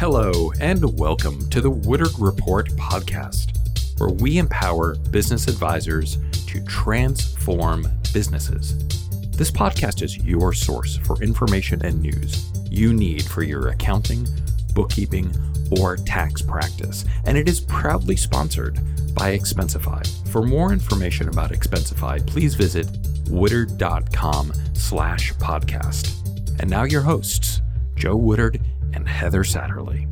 Hello, and welcome to the Woodard Report podcast, where we empower business advisors to transform businesses. This podcast is your source for information and news you need for your accounting, bookkeeping, or tax practice, and it is proudly sponsored by Expensify. For more information about Expensify, please visit woodard.com slash podcast. And now your hosts, Joe Woodard and Heather Satterley.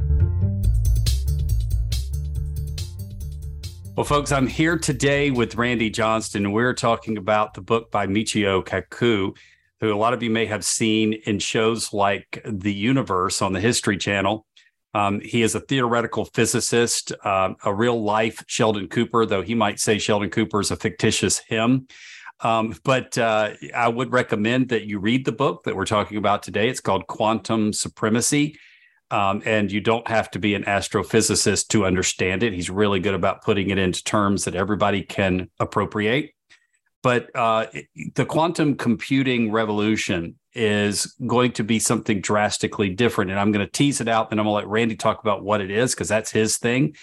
Well, folks, I'm here today with Randy Johnston, we're talking about the book by Michio Kaku, who a lot of you may have seen in shows like The Universe on the History Channel. Um, he is a theoretical physicist, uh, a real life Sheldon Cooper, though he might say Sheldon Cooper is a fictitious him. Um, but uh, I would recommend that you read the book that we're talking about today. It's called Quantum Supremacy. Um, and you don't have to be an astrophysicist to understand it. He's really good about putting it into terms that everybody can appropriate. But uh, the quantum computing revolution is going to be something drastically different. And I'm going to tease it out, and I'm going to let Randy talk about what it is because that's his thing.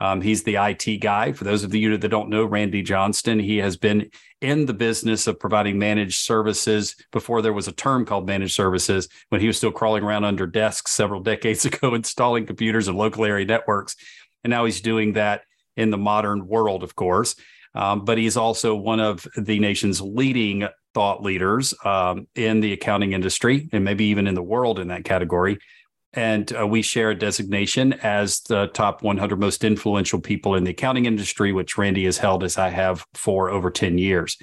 Um, he's the IT guy. For those of you that don't know Randy Johnston, he has been in the business of providing managed services before there was a term called managed services when he was still crawling around under desks several decades ago, installing computers and local area networks. And now he's doing that in the modern world, of course. Um, but he's also one of the nation's leading thought leaders um, in the accounting industry and maybe even in the world in that category and uh, we share a designation as the top 100 most influential people in the accounting industry, which Randy has held as I have for over 10 years.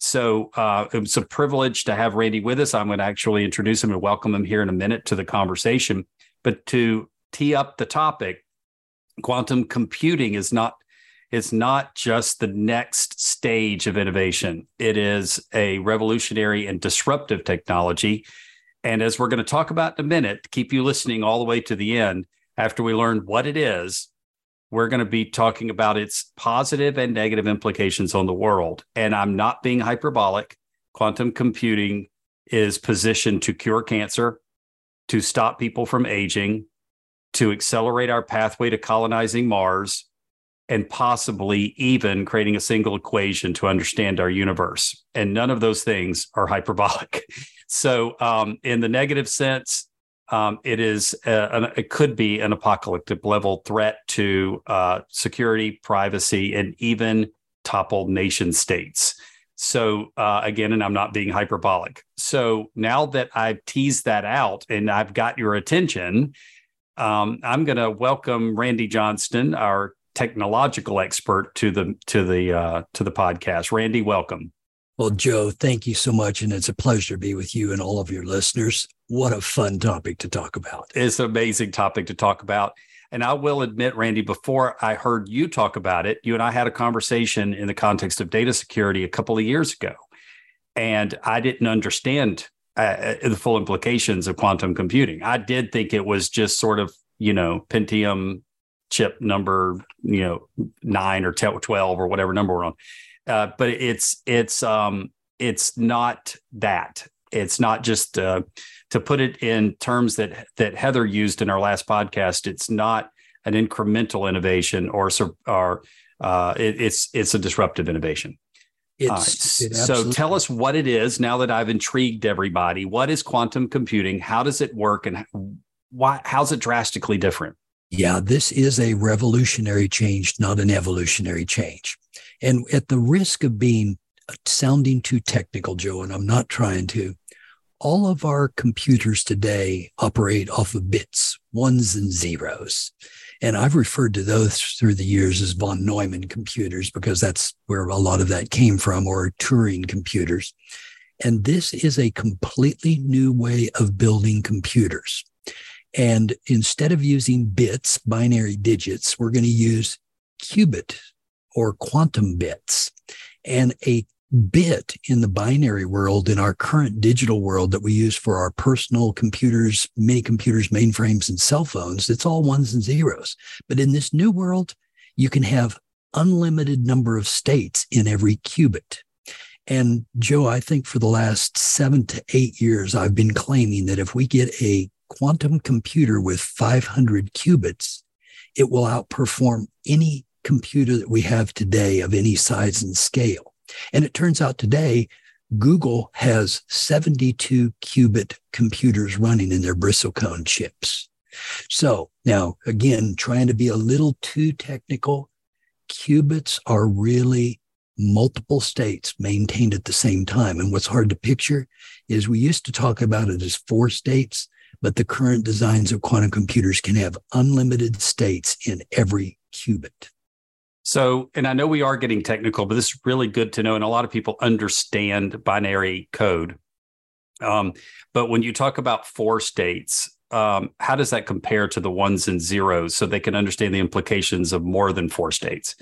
So uh, it's a privilege to have Randy with us. I'm going to actually introduce him and welcome him here in a minute to the conversation. But to tee up the topic, quantum computing is not it's not just the next stage of innovation. It is a revolutionary and disruptive technology and as we're going to talk about in a minute, keep you listening all the way to the end after we learn what it is. We're going to be talking about its positive and negative implications on the world. And I'm not being hyperbolic. Quantum computing is positioned to cure cancer, to stop people from aging, to accelerate our pathway to colonizing Mars, and possibly even creating a single equation to understand our universe. And none of those things are hyperbolic. So, um, in the negative sense, um, it is a, an, it could be an apocalyptic level threat to uh, security, privacy, and even topple nation states. So uh, again, and I'm not being hyperbolic. So now that I've teased that out and I've got your attention, um, I'm going to welcome Randy Johnston, our technological expert, to the to the uh, to the podcast. Randy, welcome. Well, Joe, thank you so much. And it's a pleasure to be with you and all of your listeners. What a fun topic to talk about. It's an amazing topic to talk about. And I will admit, Randy, before I heard you talk about it, you and I had a conversation in the context of data security a couple of years ago. And I didn't understand uh, uh the full implications of quantum computing. I did think it was just sort of, you know, Pentium chip number, you know, nine or 12 or whatever number we're on uh, but it's it's um, it's not that. It's not just uh, to put it in terms that that Heather used in our last podcast. It's not an incremental innovation or or uh, it, it's it's a disruptive innovation. It's, it so tell us what it is now that I've intrigued everybody. What is quantum computing? How does it work, and why? How's it drastically different? Yeah, this is a revolutionary change, not an evolutionary change. And at the risk of being uh, sounding too technical, Joe, and I'm not trying to, all of our computers today operate off of bits, ones and zeros. And I've referred to those through the years as von Neumann computers because that's where a lot of that came from, or Turing computers. And this is a completely new way of building computers. And instead of using bits, binary digits, we're going to use qubit or quantum bits. And a bit in the binary world, in our current digital world that we use for our personal computers, mini computers, mainframes, and cell phones, it's all ones and zeros. But in this new world, you can have unlimited number of states in every qubit. And Joe, I think for the last seven to eight years, I've been claiming that if we get a quantum computer with 500 qubits, it will outperform any computer that we have today of any size and scale. And it turns out today, Google has 72 qubit computers running in their bristlecone chips. So now, again, trying to be a little too technical, qubits are really multiple states maintained at the same time. And what's hard to picture is we used to talk about it as four states, but the current designs of quantum computers can have unlimited states in every qubit. So, and I know we are getting technical, but this is really good to know. And a lot of people understand binary code. Um, but when you talk about four states, um, how does that compare to the ones and zeros so they can understand the implications of more than four states?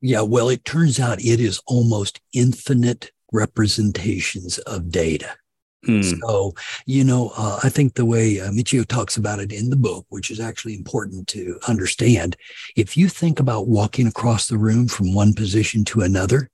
Yeah, well, it turns out it is almost infinite representations of data. Hmm. So, you know, uh, I think the way uh, Michio talks about it in the book, which is actually important to understand, if you think about walking across the room from one position to another,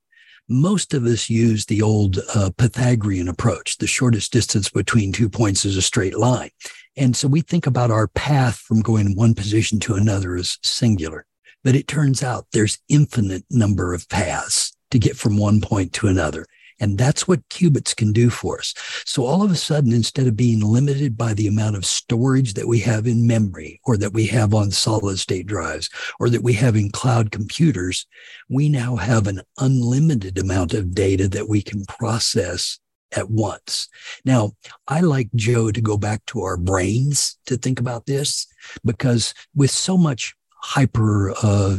most of us use the old uh, Pythagorean approach. The shortest distance between two points is a straight line. And so we think about our path from going one position to another as singular. But it turns out there's infinite number of paths to get from one point to another. And that's what qubits can do for us. So all of a sudden, instead of being limited by the amount of storage that we have in memory or that we have on solid state drives or that we have in cloud computers, we now have an unlimited amount of data that we can process at once. Now, I like Joe to go back to our brains to think about this because with so much hyper uh,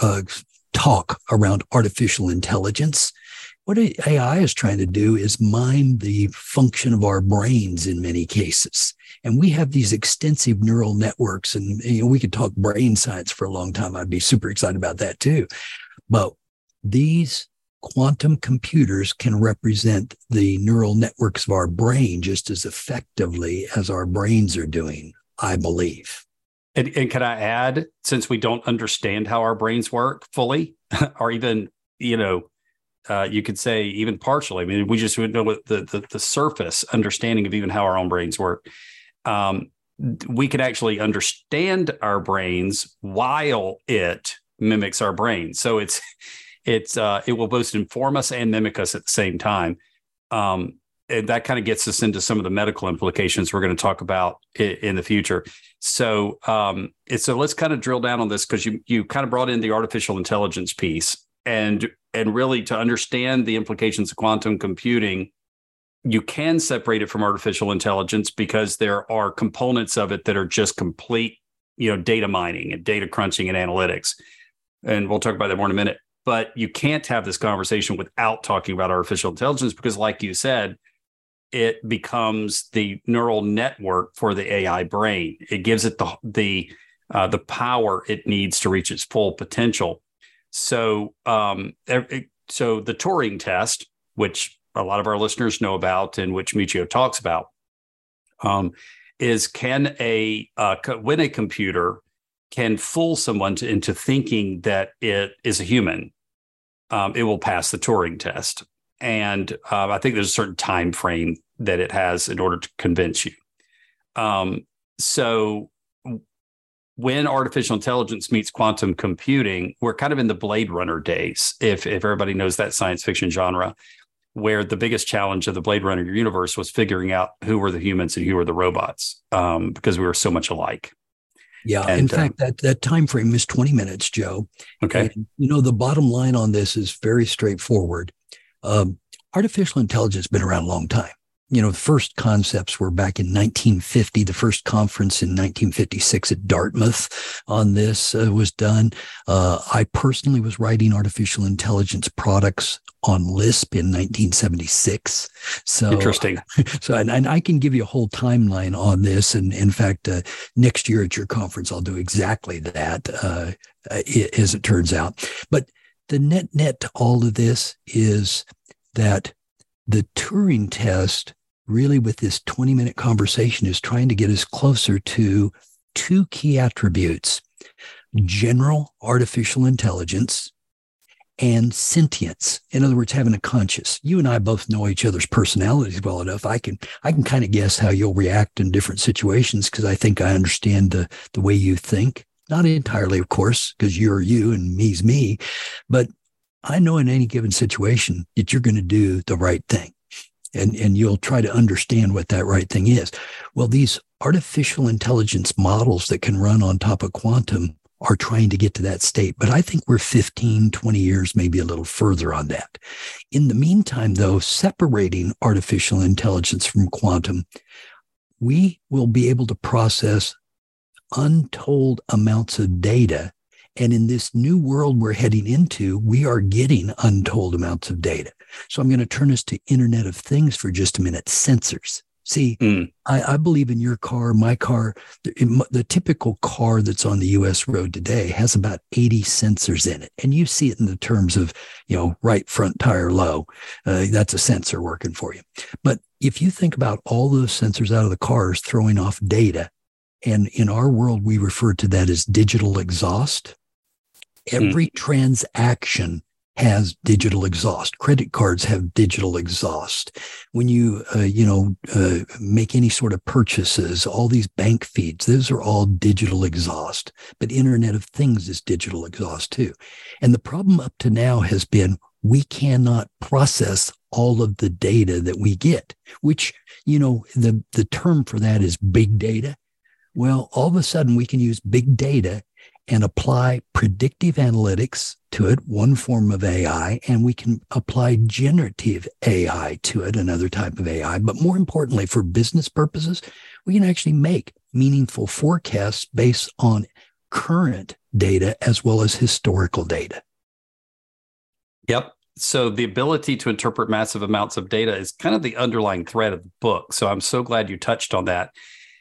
uh, talk around artificial intelligence, what AI is trying to do is mine the function of our brains in many cases. And we have these extensive neural networks, and you know, we could talk brain science for a long time. I'd be super excited about that too. But these quantum computers can represent the neural networks of our brain just as effectively as our brains are doing, I believe. And, and can I add, since we don't understand how our brains work fully, or even, you know, uh, you could say even partially. I mean, we just would know what the, the, the surface understanding of even how our own brains work. Um, we can actually understand our brains while it mimics our brain. So it's it's uh, it will both inform us and mimic us at the same time. Um, and that kind of gets us into some of the medical implications we're going to talk about in, in the future. So, um, so let's kind of drill down on this because you you kind of brought in the artificial intelligence piece, and and really to understand the implications of quantum computing you can separate it from artificial intelligence because there are components of it that are just complete you know data mining and data crunching and analytics. And we'll talk about that more in a minute. But you can't have this conversation without talking about artificial intelligence because like you said it becomes the neural network for the ai brain. It gives it the the uh, the power it needs to reach its full potential so, um, so the Turing test, which a lot of our listeners know about and which Michio talks about, um, is can a uh, when a computer can fool someone to, into thinking that it is a human, um, it will pass the Turing test. And uh, I think there's a certain time frame that it has in order to convince you. Um, so when artificial intelligence meets quantum computing, we're kind of in the Blade Runner days, if, if everybody knows that science fiction genre, where the biggest challenge of the Blade Runner universe was figuring out who were the humans and who were the robots, um, because we were so much alike. Yeah, and, in uh, fact, that that time frame is 20 minutes, Joe. Okay. And, you know, the bottom line on this is very straightforward. Um, artificial intelligence has been around a long time you know, the first concepts were back in 1950. The first conference in 1956 at Dartmouth on this uh, was done. Uh, I personally was writing artificial intelligence products on Lisp in 1976. So interesting. So, and, and I can give you a whole timeline on this. And in fact, uh, next year at your conference, I'll do exactly that, uh, as it turns out. But the net net to all of this is that the Turing test really with this 20 minute conversation is trying to get us closer to two key attributes general artificial intelligence and sentience. In other words, having a conscience. You and I both know each other's personalities well enough. I can I can kind of guess how you'll react in different situations because I think I understand the the way you think. Not entirely, of course, because you're you and me's me, but I know in any given situation that you're going to do the right thing. And, and you'll try to understand what that right thing is. Well, these artificial intelligence models that can run on top of quantum are trying to get to that state. But I think we're 15, 20 years, maybe a little further on that. In the meantime, though, separating artificial intelligence from quantum, we will be able to process untold amounts of data. And in this new world we're heading into, we are getting untold amounts of data. So I'm going to turn us to Internet of Things for just a minute sensors. See, mm. I, I, believe in your car, my car. The, the, typical car that's on the U.S. road today has about 80 sensors in it, and you see it in the terms of, you know, right front tire low. Uh, that's a sensor working for you. But if you think about all those sensors out of the cars throwing off data, and in our world we refer to that as digital exhaust. Every mm. transaction has digital exhaust. Credit cards have digital exhaust. When you, uh, you know, uh, make any sort of purchases, all these bank feeds, those are all digital exhaust. But Internet of Things is digital exhaust too. And the problem up to now has been we cannot process all of the data that we get, which, you know, the, the term for that is big data. Well, all of a sudden we can use big data and apply predictive analytics to it, one form of AI, and we can apply generative AI to it, another type of AI. But more importantly, for business purposes, we can actually make meaningful forecasts based on current data as well as historical data. Yep. So the ability to interpret massive amounts of data is kind of the underlying thread of the book. So I'm so glad you touched on that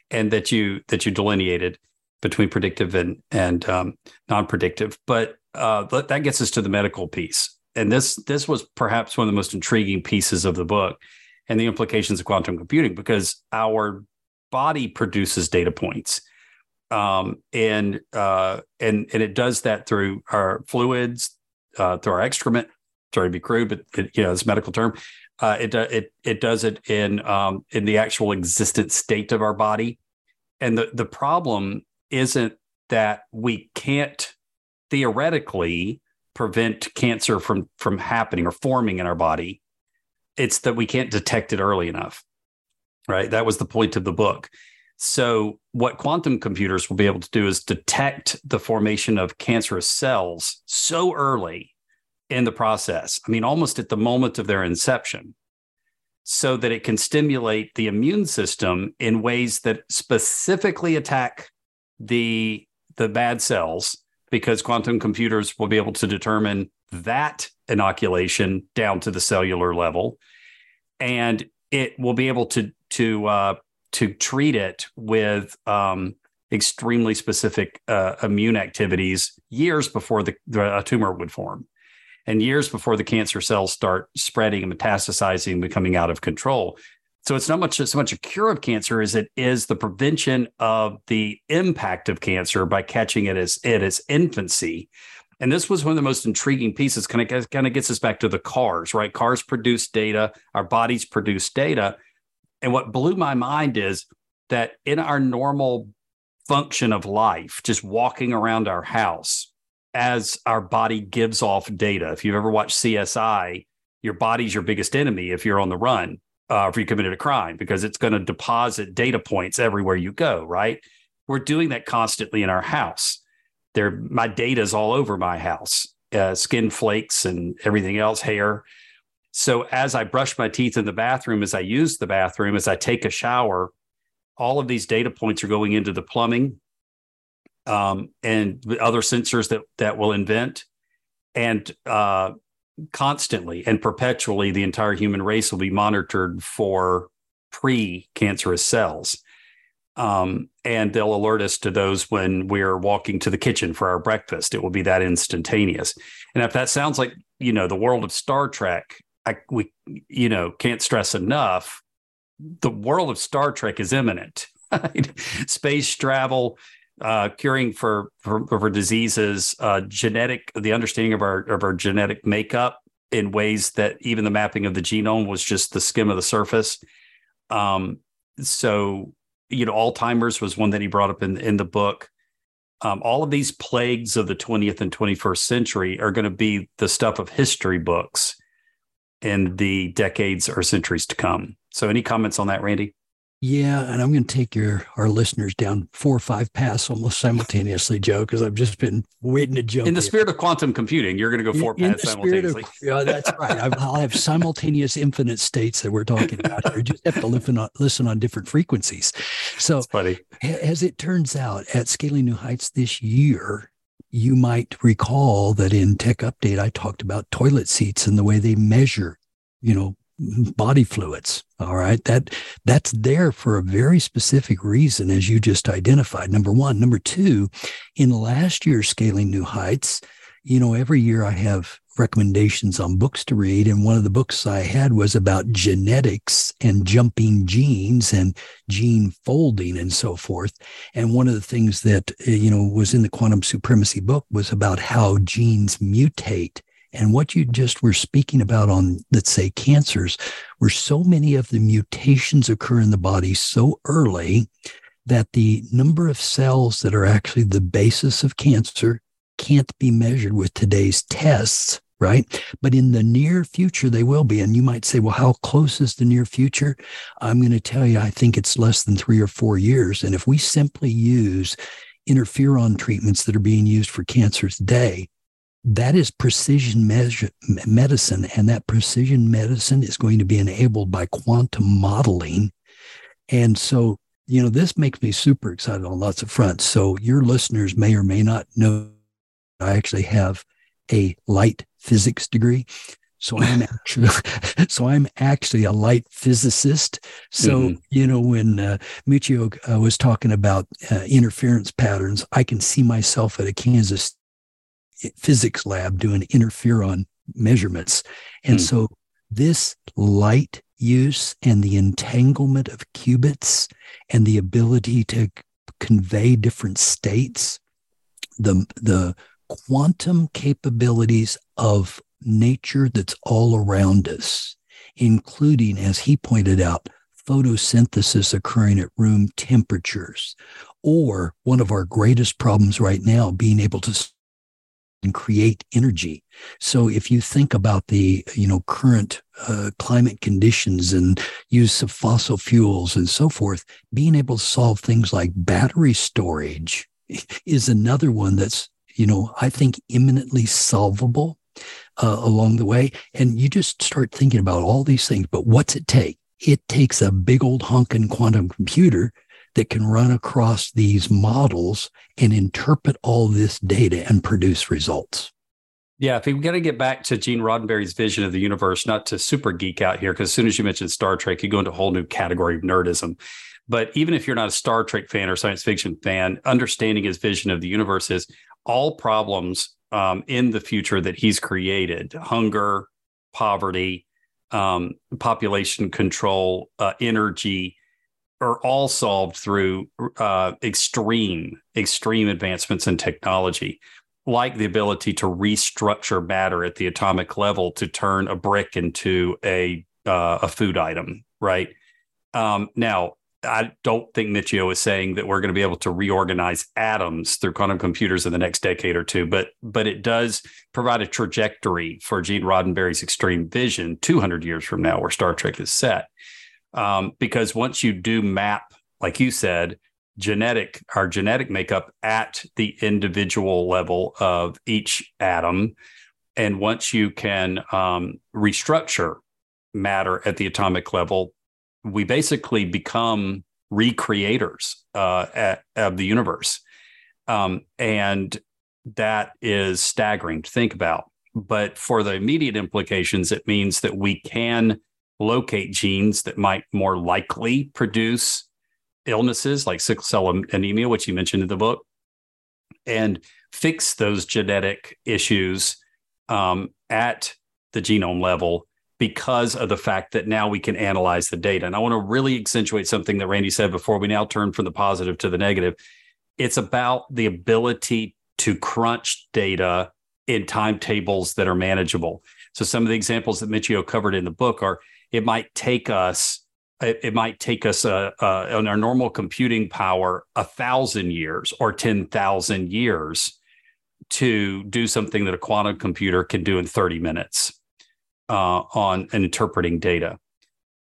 and that you that you delineated between predictive and and um, non-predictive. But uh, that gets us to the medical piece, and this this was perhaps one of the most intriguing pieces of the book, and the implications of quantum computing because our body produces data points, um, and uh, and and it does that through our fluids, uh, through our excrement. Sorry to be crude, but it, you know it's a medical term. Uh, it it it does it in um, in the actual existent state of our body, and the the problem isn't that we can't theoretically prevent cancer from from happening or forming in our body. It's that we can't detect it early enough right? That was the point of the book. So what quantum computers will be able to do is detect the formation of cancerous cells so early in the process i mean almost at the moment of their inception so that it can stimulate the immune system in ways that specifically attack the the bad cells because quantum computers will be able to determine that inoculation down to the cellular level. And it will be able to to uh, to treat it with um, extremely specific uh, immune activities years before the, the tumor would form and years before the cancer cells start spreading and metastasizing and becoming out of control so it's not much so much a cure of cancer as it is the prevention of the impact of cancer by catching it as it its infancy. And this was one of the most intriguing pieces. Kind of kind of gets us back to the cars, right? Cars produce data, our bodies produce data. And what blew my mind is that in our normal function of life, just walking around our house, as our body gives off data. If you've ever watched CSI, your body's your biggest enemy if you're on the run uh, if you committed a crime because it's going to deposit data points everywhere you go, right? We're doing that constantly in our house. There, my data is all over my house, uh, skin flakes and everything else, hair. So as I brush my teeth in the bathroom, as I use the bathroom, as I take a shower, all of these data points are going into the plumbing um, and other sensors that that will invent. And uh, constantly and perpetually the entire human race will be monitored for pre-cancerous cells. Um, and they'll alert us to those when we're walking to the kitchen for our breakfast. It will be that instantaneous. And if that sounds like you know the world of star trek I, we you know can't stress enough the world of star trek is imminent. Space travel uh, curing for, for for diseases, uh, genetic, the understanding of our of our genetic makeup in ways that even the mapping of the genome was just the skim of the surface. Um, so you know, Alzheimer's was one that he brought up in in the book. Um, all of these plagues of the 20th and 21st century are going to be the stuff of history books in the decades or centuries to come. So, any comments on that, Randy? Yeah, and I'm going to take your our listeners down four or five paths almost simultaneously, Joe, because I've just been waiting to jump. In the spirit of quantum computing, you're going to go four in, paths in simultaneously. Of, yeah, that's right. I'll have simultaneous infinite states that we're talking about here. You just have to listen on, listen on different frequencies. So, that's funny. As it turns out, at Scaling New Heights this year, you might recall that in Tech Update, I talked about toilet seats and the way they measure, you know, body fluids all right? That that's there for a very specific reason as you just identified. Number one. Number two in last year's scaling new heights you know every year i have recommendations on books to read and one of the books i had was about genetics and jumping genes and gene folding and so forth. And one of the things that eh, you know was in the quantum supremacy book was about how genes mutate and what you just were speaking about on, let's say, cancers, where so many of the mutations occur in the body so early that the number of cells that are actually the basis of cancer can't be measured with today's tests, right? But in the near future, they will be. And you might say, well, how close is the near future? I'm going to tell you, I think it's less than three or four years. And if we simply use interferon treatments that are being used for cancer today, that is precision measure, medicine. And that precision medicine is going to be enabled by quantum modeling. And so, you know, this makes me super excited on lots of fronts. So, your listeners may or may not know I actually have a light physics degree. So I'm actually, so I'm actually a light physicist. So mm-hmm. you know, when uh, Michio uh, was talking about uh, interference patterns, I can see myself at a Kansas physics lab doing interferon measurements. And mm. so this light use and the entanglement of qubits and the ability to convey different states, the, the quantum capabilities of nature that's all around us, including, as he pointed out, photosynthesis occurring at room temperatures, or one of our greatest problems right now, being able to and create energy. So if you think about the you know current uh, climate conditions and use of fossil fuels and so forth, being able to solve things like battery storage is another one that's you know I think imminently solvable uh, along the way. And you just start thinking about all these things. But what's it take? It takes a big old honking quantum computer that can run across these models and interpret all this data and produce results. Yeah, if we got to get back to Gene Roddenberry's vision of the universe, not to super geek out here, because as soon as you mentioned Star Trek, you go into a whole new category of nerdism. But even if you're not a Star Trek fan or science fiction fan, understanding his vision of the universe is all problems um, in the future that he's created hunger, poverty, um, population control, uh, energy, are all solved through uh, extreme, extreme advancements in technology, like the ability to restructure matter at the atomic level to turn a brick into a uh, a food item. Right um, now, I don't think Michio is saying that we're going to be able to reorganize atoms through quantum computers in the next decade or two, but but it does provide a trajectory for Gene Roddenberry's extreme vision 200 years from now, where Star Trek is set um, because once you do map, like you said, genetic our genetic makeup at the individual level of each atom, and once you can um, restructure matter at the atomic level, we basically become recreators uh, at, of the universe, um, and that is staggering to think about. But for the immediate implications, it means that we can locate genes that might more likely produce illnesses like sickle cell anemia, which you mentioned in the book, and fix those genetic issues um, at the genome level because of the fact that now we can analyze the data. And I want to really accentuate something that Randy said before we now turn from the positive to the negative. it's about the ability to crunch data in timetables that are manageable. So some of the examples that Michio covered in the book are it might take us it, it might take us uh, uh, on our normal computing power a thousand years or ten thousand years to do something that a quantum computer can do in thirty minutes uh, on interpreting data.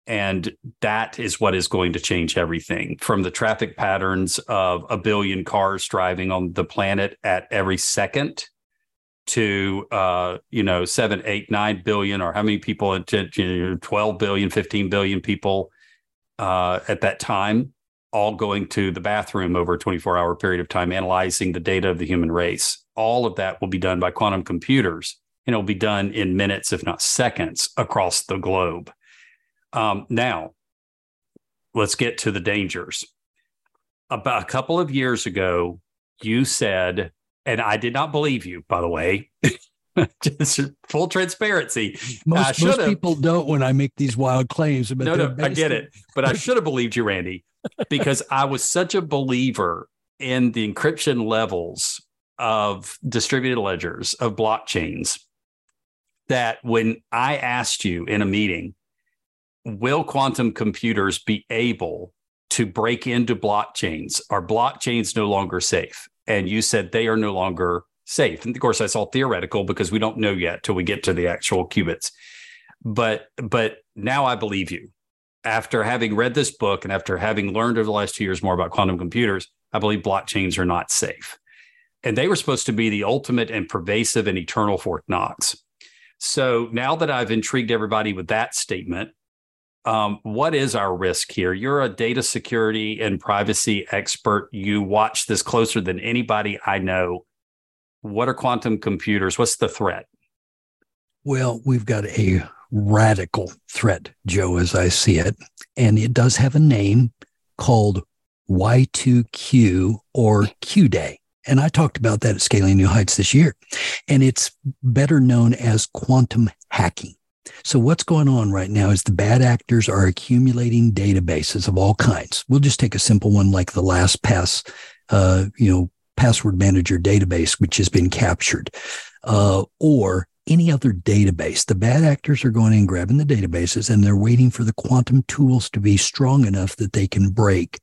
And that is what is going to change everything from the traffic patterns of a billion cars driving on the planet at every second to, uh, you know, seven, eight, nine billion, or how many people, 12 billion, 15 billion people uh, at that time, all going to the bathroom over a 24 hour period of time, analyzing the data of the human race. All of that will be done by quantum computers and it'll be done in minutes, if not seconds, across the globe. Um, now, let's get to the dangers. About a couple of years ago, you said, and I did not believe you, by the way. Just full transparency. Most, most people don't when I make these wild claims. But no, no, I get it. But I should have believed you, Randy, because I was such a believer in the encryption levels of distributed ledgers, of blockchains, that when I asked you in a meeting, will quantum computers be able to break into blockchains? Are blockchains no longer safe? And you said they are no longer safe. And of course, that's all theoretical because we don't know yet till we get to the actual qubits. But but now I believe you. After having read this book and after having learned over the last two years more about quantum computers, I believe blockchains are not safe. And they were supposed to be the ultimate and pervasive and eternal Fort Knox. So now that I've intrigued everybody with that statement, um, what is our risk here? You're a data security and privacy expert. You watch this closer than anybody I know. What are quantum computers? What's the threat? Well, we've got a radical threat, Joe, as I see it. And it does have a name called Y2Q or Q Day. And I talked about that at Scaling New Heights this year. And it's better known as quantum hacking. So what's going on right now is the bad actors are accumulating databases of all kinds. We'll just take a simple one like the LastPass, uh, you know, password manager database, which has been captured, uh, or any other database. The bad actors are going and grabbing the databases and they're waiting for the quantum tools to be strong enough that they can break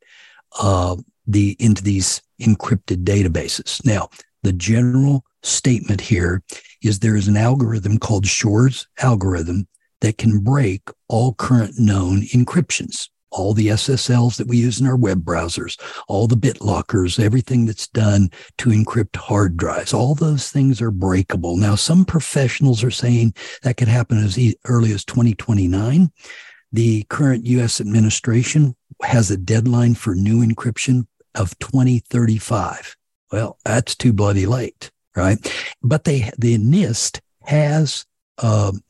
uh, the into these encrypted databases. Now, the general statement here is there is an algorithm called Shor's algorithm that can break all current known encryptions, all the SSLs that we use in our web browsers, all the BitLockers, everything that's done to encrypt hard drives. All those things are breakable. Now, some professionals are saying that could happen as early as 2029. The current US administration has a deadline for new encryption of 2035. Well, that's too bloody late, right? But they, the NIST has um,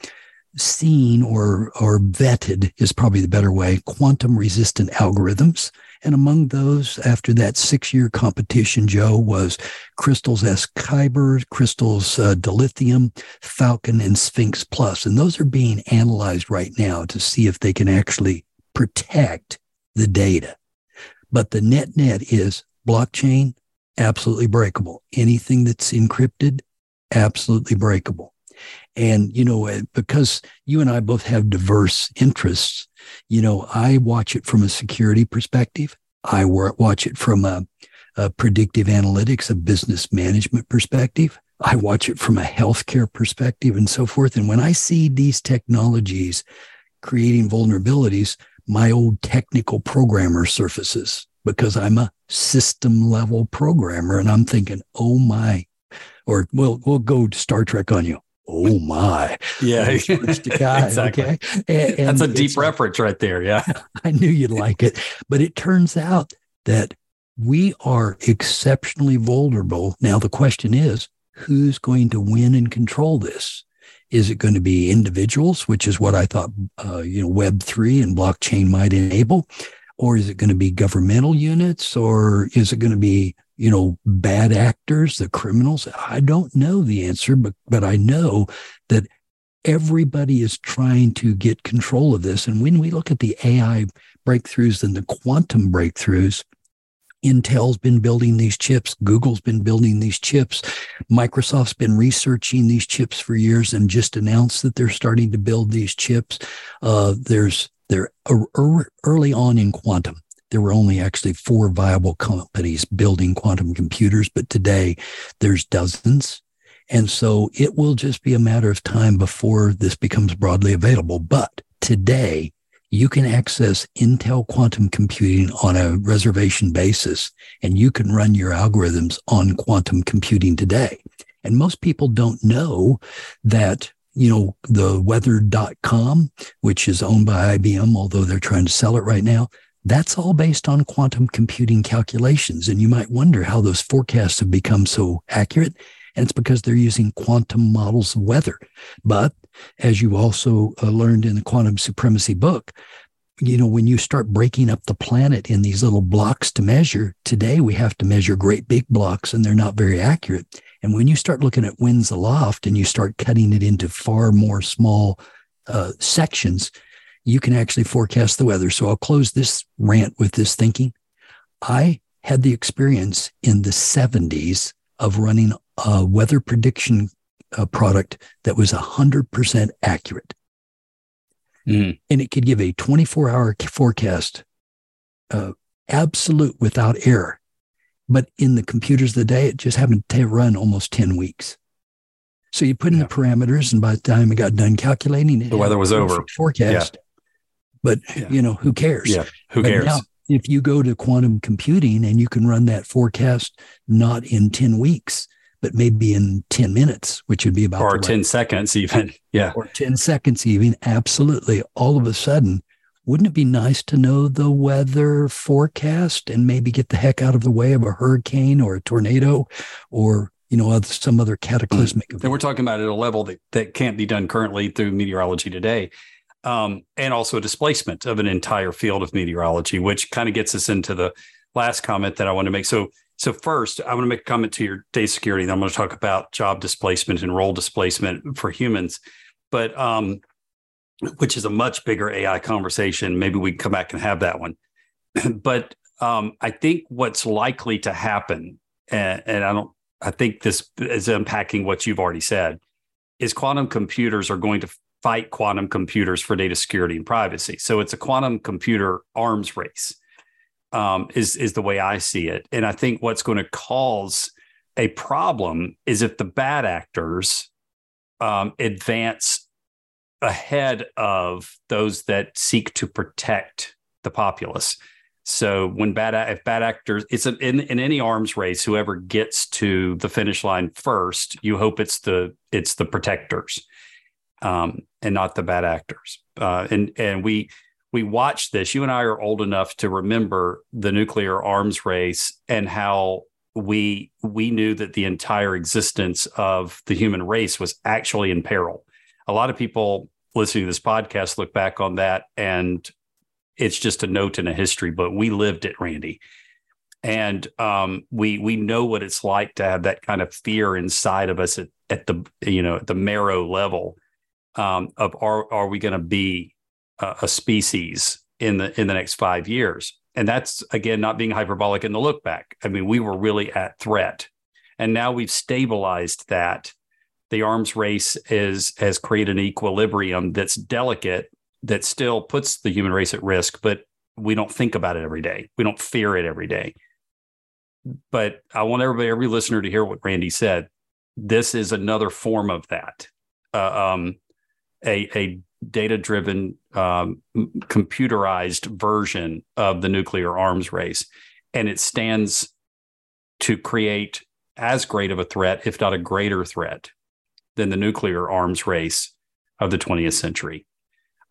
seen or or vetted is probably the better way quantum resistant algorithms. And among those, after that six year competition, Joe was Crystals S Kyber, Crystals uh, Dilithium, Falcon, and SPHINCS Plus. And those are being analyzed right now to see if they can actually protect the data. But the net net is blockchain, absolutely breakable. Anything that's encrypted, absolutely breakable. And, you know, uh, because you and I both have diverse interests, you know, I watch it from a security perspective. I watch it from a, a predictive analytics, a business management perspective. I watch it from a healthcare perspective and so forth. And when I see these technologies creating vulnerabilities, my old technical programmer surfaces because I'm a system level programmer and I'm thinking, oh my, or we'll, we'll go Star Trek on you. Oh my. Yeah. exactly. Okay. And, and That's a deep reference right there. Yeah. I knew you'd like it. But it turns out that we are exceptionally vulnerable. Now, the question is who's going to win and control this? Is it going to be individuals, which is what I thought, uh, you know, Web three and blockchain might enable, or is it going to be governmental units, or is it going to be, you know, bad actors, the criminals? I don't know the answer, but but I know that everybody is trying to get control of this. And when we look at the AI breakthroughs and the quantum breakthroughs, Intel's been building these chips. Google's been building these chips. Microsoft's been researching these chips for years and just announced that they're starting to build these chips. Uh, there's they're er, early on in quantum. There were only actually four viable companies building quantum computers, but today there's dozens. And so it will just be a matter of time before this becomes broadly available. But today, you can access Intel quantum computing on a reservation basis, and you can run your algorithms on quantum computing today. And most people don't know that, you know, the weather.com, which is owned by IBM, although they're trying to sell it right now, that's all based on quantum computing calculations. And you might wonder how those forecasts have become so accurate. And it's because they're using quantum models of weather. But as you also uh, learned in the quantum supremacy book, you know, when you start breaking up the planet in these little blocks to measure, today we have to measure great big blocks and they're not very accurate. And when you start looking at winds aloft and you start cutting it into far more small uh, sections, you can actually forecast the weather. So I'll close this rant with this thinking. I had the experience in the 70s of running a weather prediction uh, product that was 100% accurate. Mm. And it could give a 24 hour forecast, uh, absolute without error. But in the computers of the day, it just happened to run almost 10 weeks. So you put in yeah. the parameters, and by the time it got done calculating, it the weather was over. Forecast. Yeah. But, yeah. you know, who cares? Yeah. Who but cares? Now, if you go to quantum computing and you can run that forecast not in 10 weeks, but maybe in 10 minutes, which would be about or 10 seconds even. Yeah. Or 10 seconds even. Absolutely. All of a sudden, wouldn't it be nice to know the weather forecast and maybe get the heck out of the way of a hurricane or a tornado or you know some other cataclysmic event. and we're talking about at a level that, that can't be done currently through meteorology today um, and also a displacement of an entire field of meteorology which kind of gets us into the last comment that i want to make so so first, I want to make a comment to your data security. Then I'm going to talk about job displacement and role displacement for humans, but um, which is a much bigger AI conversation. Maybe we can come back and have that one. but um, I think what's likely to happen, and, and I don't, I think this is unpacking what you've already said, is quantum computers are going to fight quantum computers for data security and privacy. So it's a quantum computer arms race um, is is the way I see it. And I think what's going to cause a problem is if the bad actors um, advance ahead of those that seek to protect the populace. So when bad if bad actors, it's a, in in any arms race, whoever gets to the finish line first, you hope it's the it's the protectors, um, and not the bad actors. Uh, and and we we watched this. You and I are old enough to remember the nuclear arms race and how we we knew that the entire existence of the human race was actually in peril. A lot of people listening to this podcast look back on that and it's just a note in a history but We lived it, Randy. And um, we we know what it's like to have that kind of fear inside of us at, at the you know at the marrow level um, of are are we going to be a species in the in the next five years. And that's again not being hyperbolic in the look back. I mean, we were really at threat, and now we've stabilized that. The arms race is has created an equilibrium that's delicate that still puts the human race at risk, but we don't think about it every day. We don't fear it every day. But I want everybody, every listener, to hear what Randy said. This is another form of that. Uh, um, a a data driven um, computerized version of the nuclear arms race and it stands to create as great of a threat if not a greater threat than the nuclear arms race of the 20th century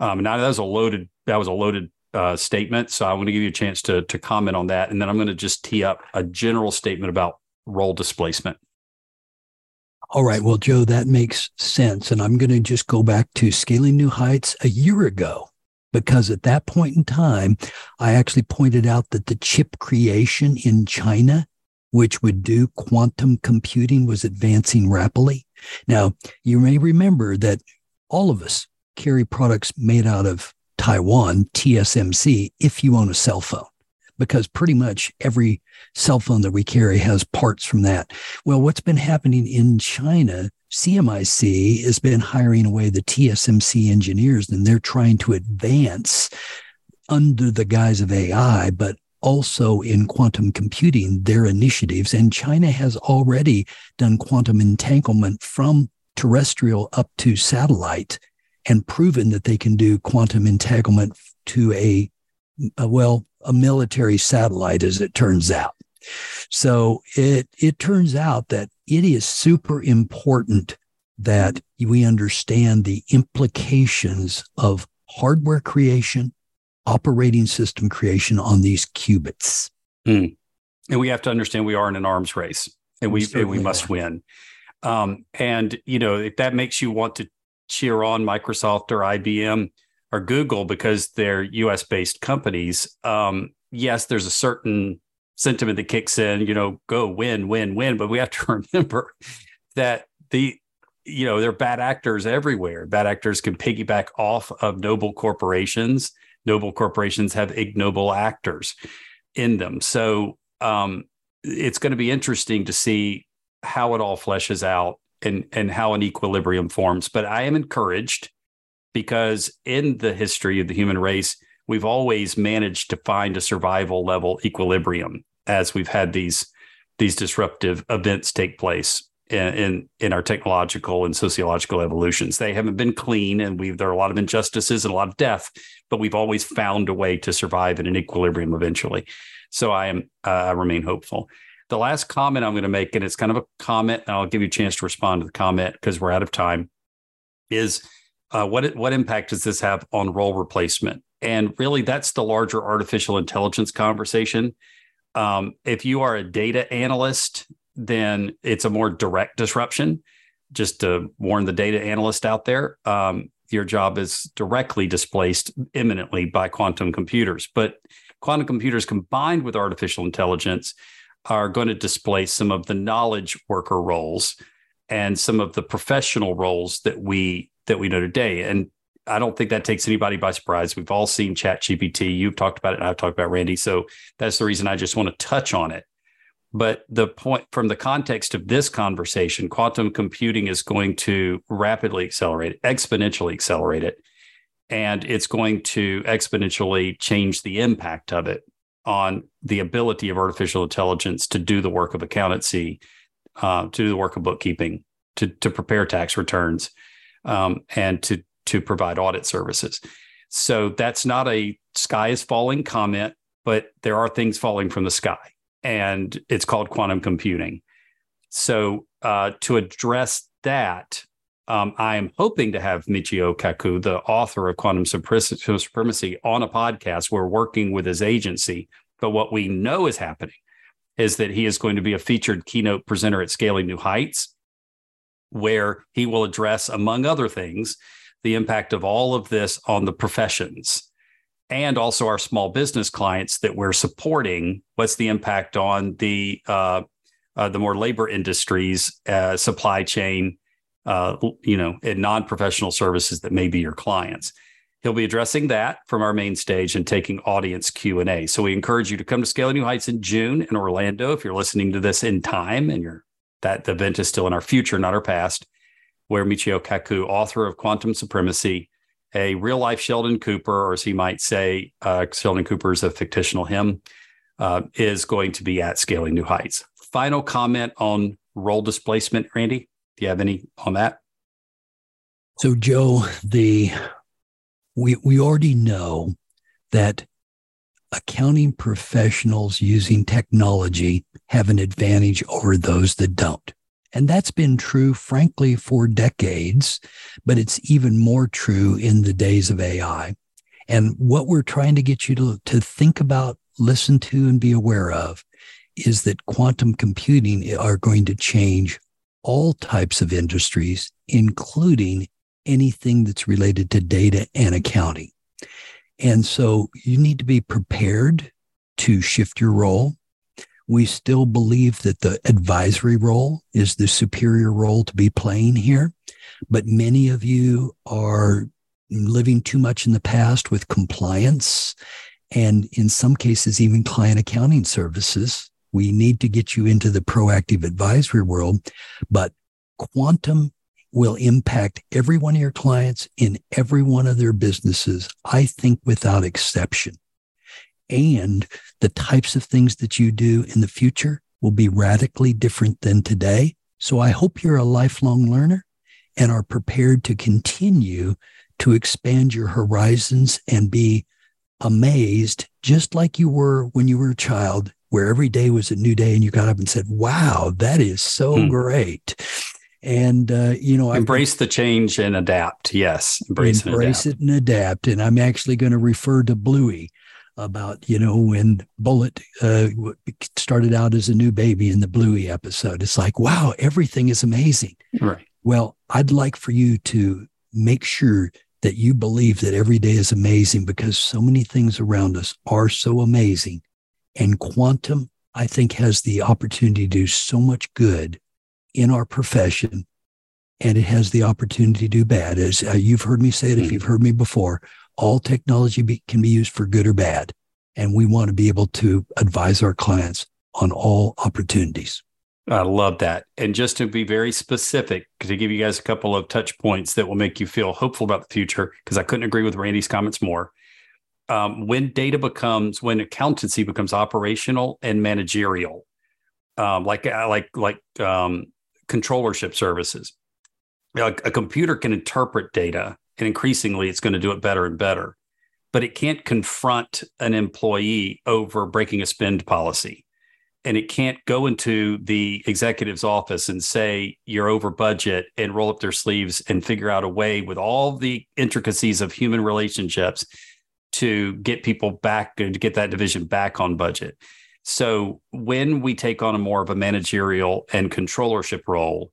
um, now that was a loaded that was a loaded uh, statement so i want to give you a chance to to comment on that and then i'm going to just tee up a general statement about role displacement all right. Well, Joe, that makes sense. And I'm going to just go back to Scaling New Heights a year ago, because at that point in time, I actually pointed out that the chip creation in China, which would do quantum computing, was advancing rapidly. Now, you may remember that all of us carry products made out of Taiwan, TSMC, if you own a cell phone. because pretty much every cell phone that we carry has parts from that. Well, what's been happening in China, SMIC has been hiring away the TSMC engineers and they're trying to advance under the guise of AI, but also in quantum computing, their initiatives. And China has already done quantum entanglement from terrestrial up to satellite and proven that they can do quantum entanglement to a, a well, a military satellite, as it turns out. So it it turns out that it is super important that we understand the implications of hardware creation, operating system creation on these qubits. Hmm. And we have to understand we are in an arms race, and we we, and we must are. win. Um, and you know if that makes you want to cheer on Microsoft or IBM or Google because they're US based companies, um, yes, there's a certain sentiment that kicks in, you know, go win, win, win. But we have to remember that the, you know, there are bad actors everywhere. Bad actors can piggyback off of noble corporations. Noble corporations have ignoble actors in them. So um, it's going to be interesting to see how it all fleshes out and and how an equilibrium forms. But I am encouraged because in the history of the human race, we've always managed to find a survival level equilibrium as we've had these these disruptive events take place in, in, in our technological and sociological evolutions. They haven't been clean, and we there are a lot of injustices and a lot of death, but we've always found a way to survive in an equilibrium eventually. So I am uh, I remain hopeful. The last comment I'm going to make, and it's kind of a comment, and I'll give you a chance to respond to the comment because we're out of time, is uh, what what impact does this have on role replacement? And really, that's the larger artificial intelligence conversation. Um, if you are a data analyst, then it's a more direct disruption. Just to warn the data analyst out there, um, your job is directly displaced imminently by quantum computers. But quantum computers combined with artificial intelligence are going to displace some of the knowledge worker roles and some of the professional roles that we that we know today. And I don't think that takes anybody by surprise. We've all seen Chat GPT. You've talked about it, and I've talked about Randy. So that's the reason I just want to touch on it. But the point from the context of this conversation, quantum computing is going to rapidly accelerate, exponentially accelerate it. And it's going to exponentially change the impact of it on the ability of artificial intelligence to do the work of accountancy, uh, to do the work of bookkeeping, to to prepare tax returns, um, and to to provide audit services. So that's not a sky is falling comment, but there are things falling from the sky, and it's called quantum computing. So uh, to address that, um, I am hoping to have Michio Kaku, the author of Quantum Supremacy, on a podcast. We're working with his agency. But what we know is happening is that he is going to be a featured keynote presenter at Scaling New Heights, where he will address, among other things, the impact of all of this on the professions and also our small business clients that we're supporting. What's the impact on the uh, uh, the more labor industries, uh, supply chain, uh, you know, and non-professional services that may be your clients. He'll be addressing that from our main stage and taking audience Q&A. So we encourage you to come to Scaling New Heights in June in Orlando if you're listening to this in time and you're that the event is still in our future, not our past, where Michio Kaku, author of Quantum Supremacy, a real life Sheldon Cooper, or as he might say, uh, Sheldon Cooper is a fictional him, uh, is going to be at Scaling New Heights. Final comment on role displacement, Randy? Do you have any on that? So, Joe, the we we already know that accounting professionals using technology have an advantage over those that don't. And that's been true, frankly, for decades, but it's even more true in the days of AI. And what we're trying to get you to, to think about, listen to, and be aware of is that quantum computing are going to change all types of industries, including anything that's related to data and accounting. And so you need to be prepared to shift your role. We still believe that the advisory role is the superior role to be playing here. But many of you are living too much in the past with compliance and in some cases, even client accounting services. We need to get you into the proactive advisory world, but quantum will impact every one of your clients in every one of their businesses, I think without exception. And the types of things that you do in the future will be radically different than today. So I hope you're a lifelong learner and are prepared to continue to expand your horizons and be amazed, just like you were when you were a child, where every day was a new day and you got up and said, Wow, that is so hmm. great. And, uh, you know, embrace the change and adapt. Yes. Embrace, embrace and it and adapt. And I'm actually going to refer to Bluey about, you know, when Bullet uh, started out as a new baby in the Bluey episode. It's like, wow, everything is amazing. Right. Well, I'd like for you to make sure that you believe that every day is amazing because so many things around us are so amazing. And quantum, I think, has the opportunity to do so much good in our profession. And it has the opportunity to do bad. As uh, you've heard me say it, if mm. you've heard me before, all technology be, can be used for good or bad. And we want to be able to advise our clients on all opportunities. I love that. And just to be very specific, to give you guys a couple of touch points that will make you feel hopeful about the future, because I couldn't agree with Randy's comments more. Um, when data becomes, when accountancy becomes operational and managerial, um, like uh, like like um, controllership services, a, a computer can interpret data, and increasingly, it's going to do it better and better. But it can't confront an employee over breaking a spend policy and it can't go into the executive's office and say you're over budget and roll up their sleeves and figure out a way with all the intricacies of human relationships to get people back and to get that division back on budget. So when we take on a more of a managerial and controllership role,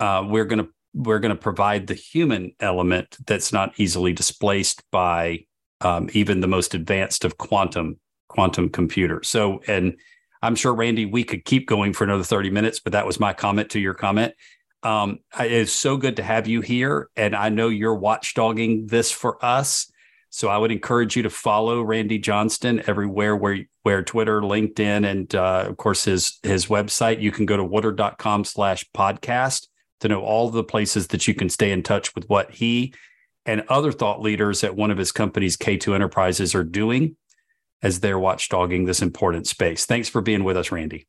uh, we're going to we're going to provide the human element that's not easily displaced by um, even the most advanced of quantum quantum computers. So and I'm sure, Randy, we could keep going for another 30 minutes, but that was my comment to your comment. Um, it's so good to have you here. And I know you're watchdogging this for us. So I would encourage you to follow Randy Johnston everywhere where where Twitter, LinkedIn, and uh, of course his his website. You can go to woodard.com slash podcast to know all the places that you can stay in touch with what he and other thought leaders at one of his companies, K2 Enterprises, are doing as they're watchdogging this important space. Thanks for being with us, Randy.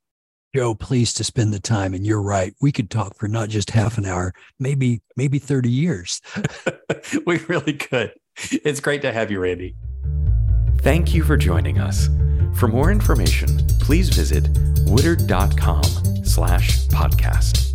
Joe, pleased to spend the time. And you're right. We could talk for not just half an hour, maybe, maybe 30 years. we really could. It's great to have you, Randy. Thank you for joining us. For more information, please visit woodard.com slash podcast.